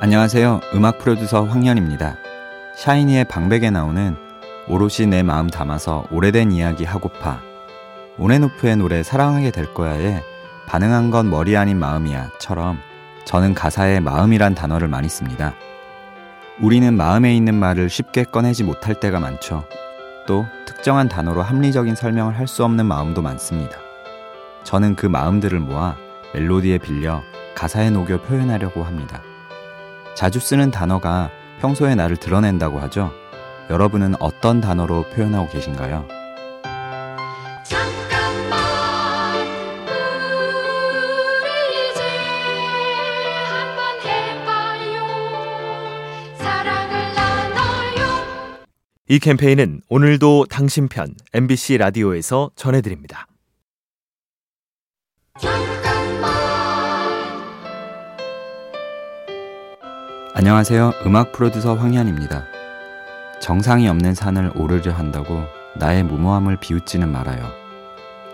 안녕하세요. 음악 프로듀서 황현입니다. 샤이니의 방백에 나오는 오롯이 내 마음 담아서 오래된 이야기 하고파 온앤오프의 노래 사랑하게 될 거야에 반응한 건 머리 아닌 마음이야처럼 저는 가사에 마음이란 단어를 많이 씁니다. 우리는 마음에 있는 말을 쉽게 꺼내지 못할 때가 많죠. 또 특정한 단어로 합리적인 설명을 할 수 없는 마음도 많습니다. 저는 그 마음들을 모아 멜로디에 빌려 가사에 녹여 표현하려고 합니다. 자주 쓰는 단어가 평소에 나를 드러낸다고 하죠. 여러분은 어떤 단어로 표현하고 계신가요? 이 캠페인은 오늘도 당신 편 MBC 라디오에서 전해드립니다. 안녕하세요. 음악 프로듀서 황현입니다. 정상이 없는 산을 오르려 한다고 나의 무모함을 비웃지는 말아요.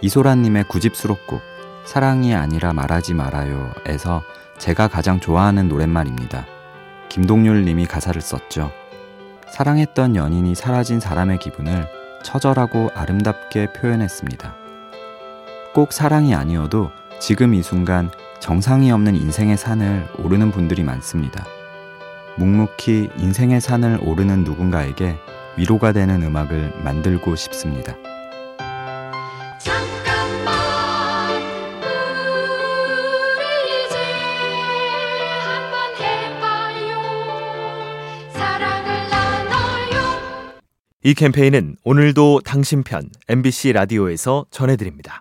이소라님의 구집 수록곡 사랑이 아니라 말하지 말아요에서 제가 가장 좋아하는 노랫말입니다. 김동률 님이 가사를 썼죠. 사랑했던 연인이 사라진 사람의 기분을 처절하고 아름답게 표현했습니다. 꼭 사랑이 아니어도 지금 이 순간 정상이 없는 인생의 산을 오르는 분들이 많습니다. 묵묵히 인생의 산을 오르는 누군가에게 위로가 되는 음악을 만들고 싶습니다. 이 캠페인은 오늘도 당신 편 MBC 라디오에서 전해드립니다.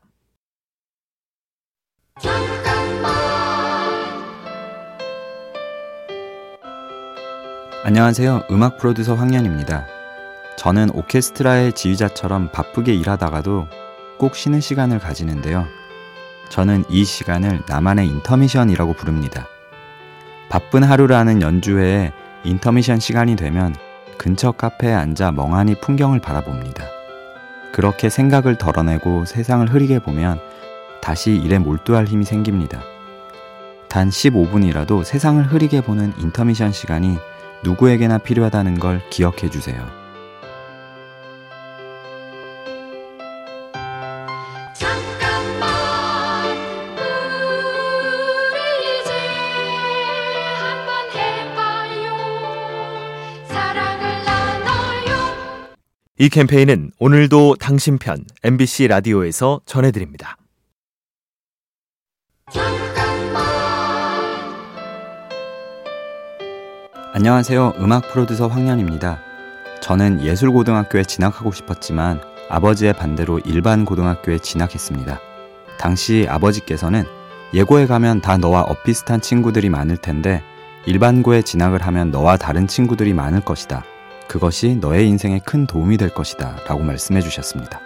안녕하세요. 음악 프로듀서 황현입니다. 저는 오케스트라의 지휘자처럼 바쁘게 일하다가도 꼭 쉬는 시간을 가지는데요. 저는 이 시간을 나만의 인터미션이라고 부릅니다. 바쁜 하루라는 연주회에 인터미션 시간이 되면 근처 카페에 앉아 멍하니 풍경을 바라봅니다. 그렇게 생각을 덜어내고 세상을 흐리게 보면 다시 일에 몰두할 힘이 생깁니다. 단 15분이라도 세상을 흐리게 보는 인터미션 시간이 누구에게나 필요하다는 걸 기억해 주세요. 이 캠페인은 오늘도 당신 편 MBC 라디오에서 전해드립니다. 안녕하세요. 음악 프로듀서 황년입니다. 저는 예술고등학교에 진학하고 싶었지만 아버지의 반대로 일반 고등학교에 진학했습니다. 당시 아버지께서는 예고에 가면 다 너와 엇비슷한 친구들이 많을 텐데 일반고에 진학을 하면 너와 다른 친구들이 많을 것이다. 그것이 너의 인생에 큰 도움이 될 것이다. 라고 말씀해 주셨습니다.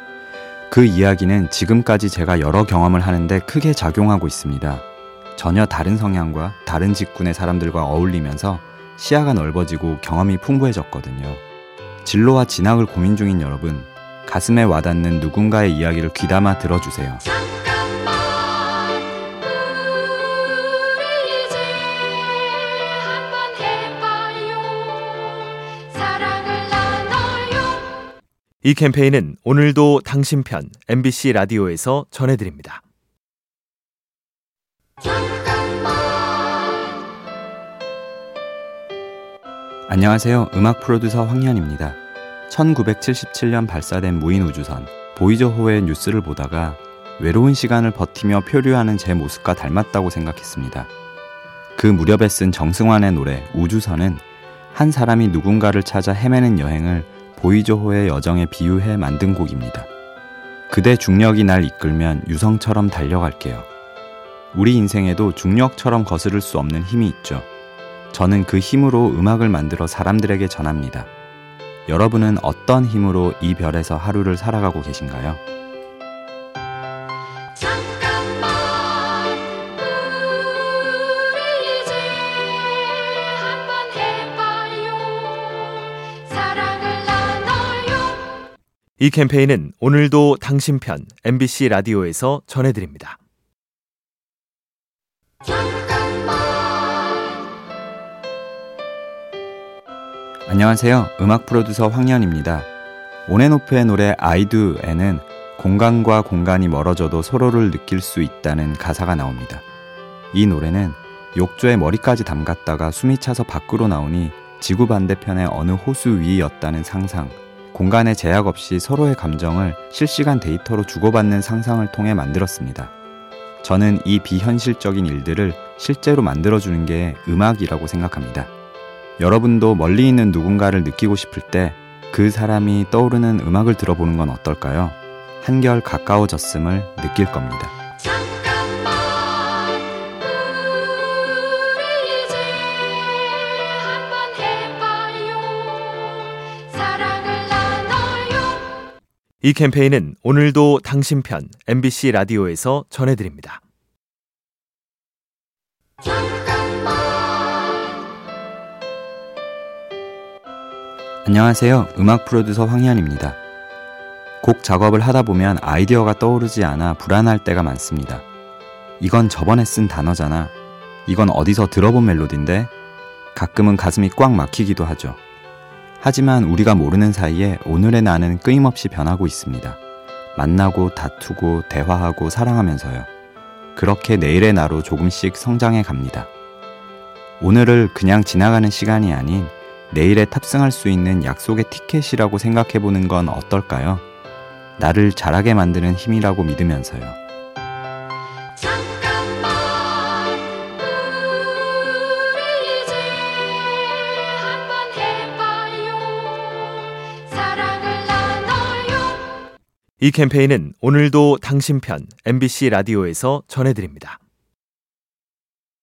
그 이야기는 지금까지 제가 여러 경험을 하는데 크게 작용하고 있습니다. 전혀 다른 성향과 다른 직군의 사람들과 어울리면서 시야가 넓어지고 경험이 풍부해졌거든요. 진로와 진학을 고민 중인 여러분, 가슴에 와닿는 누군가의 이야기를 귀담아 들어주세요. 이 캠페인은 오늘도 당신 편 MBC 라디오에서 전해드립니다. 안녕하세요. 음악 프로듀서 황현입니다. 1977년 발사된 무인 우주선 보이저호의 뉴스를 보다가 외로운 시간을 버티며 표류하는 제 모습과 닮았다고 생각했습니다. 그 무렵에 쓴 정승환의 노래 우주선은 한 사람이 누군가를 찾아 헤매는 여행을 보이저호의 여정에 비유해 만든 곡입니다. 그대 중력이 날 이끌면 유성처럼 달려갈게요. 우리 인생에도 중력처럼 거스를 수 없는 힘이 있죠. 저는 그 힘으로 음악을 만들어 사람들에게 전합니다. 여러분은 어떤 힘으로 이 별에서 하루를 살아가고 계신가요? 이 캠페인은 오늘도 당신 편 MBC 라디오에서 전해드립니다. 안녕하세요. 음악 프로듀서 황현입니다. 온앤오프의 노래 아이두에는 공간과 공간이 멀어져도 서로를 느낄 수 있다는 가사가 나옵니다. 이 노래는 욕조에 머리까지 담갔다가 숨이 차서 밖으로 나오니 지구 반대편의 어느 호수 위였다는 상상, 공간의 제약 없이 서로의 감정을 실시간 데이터로 주고받는 상상을 통해 만들었습니다. 저는 이 비현실적인 일들을 실제로 만들어주는 게 음악이라고 생각합니다. 여러분도 멀리 있는 누군가를 느끼고 싶을 때 그 사람이 떠오르는 음악을 들어보는 건 어떨까요? 한결 가까워졌음을 느낄 겁니다. 잠깐만 우리 이제 한번 해봐요 사랑을 나눠요 이 캠페인은 오늘도 당신 편 MBC 라디오에서 전해드립니다. 안녕하세요. 음악 프로듀서 황현입니다. 곡 작업을 하다 보면 아이디어가 떠오르지 않아 불안할 때가 많습니다. 이건 저번에 쓴 단어잖아. 이건 어디서 들어본 멜로디인데? 가끔은 가슴이 꽉 막히기도 하죠. 하지만 우리가 모르는 사이에 오늘의 나는 끊임없이 변하고 있습니다. 만나고 다투고 대화하고 사랑하면서요. 그렇게 내일의 나로 조금씩 성장해 갑니다. 오늘을 그냥 지나가는 시간이 아닌 내일에 탑승할 수 있는 약속의 티켓이라고 생각해 보는 건 어떨까요? 나를 잘하게 만드는 힘이라고 믿으면서요. 잠깐만 우리 이제 한번 해봐요 사랑을 나눠요 이 캠페인은 오늘도 당신 편 MBC 라디오에서 전해드립니다.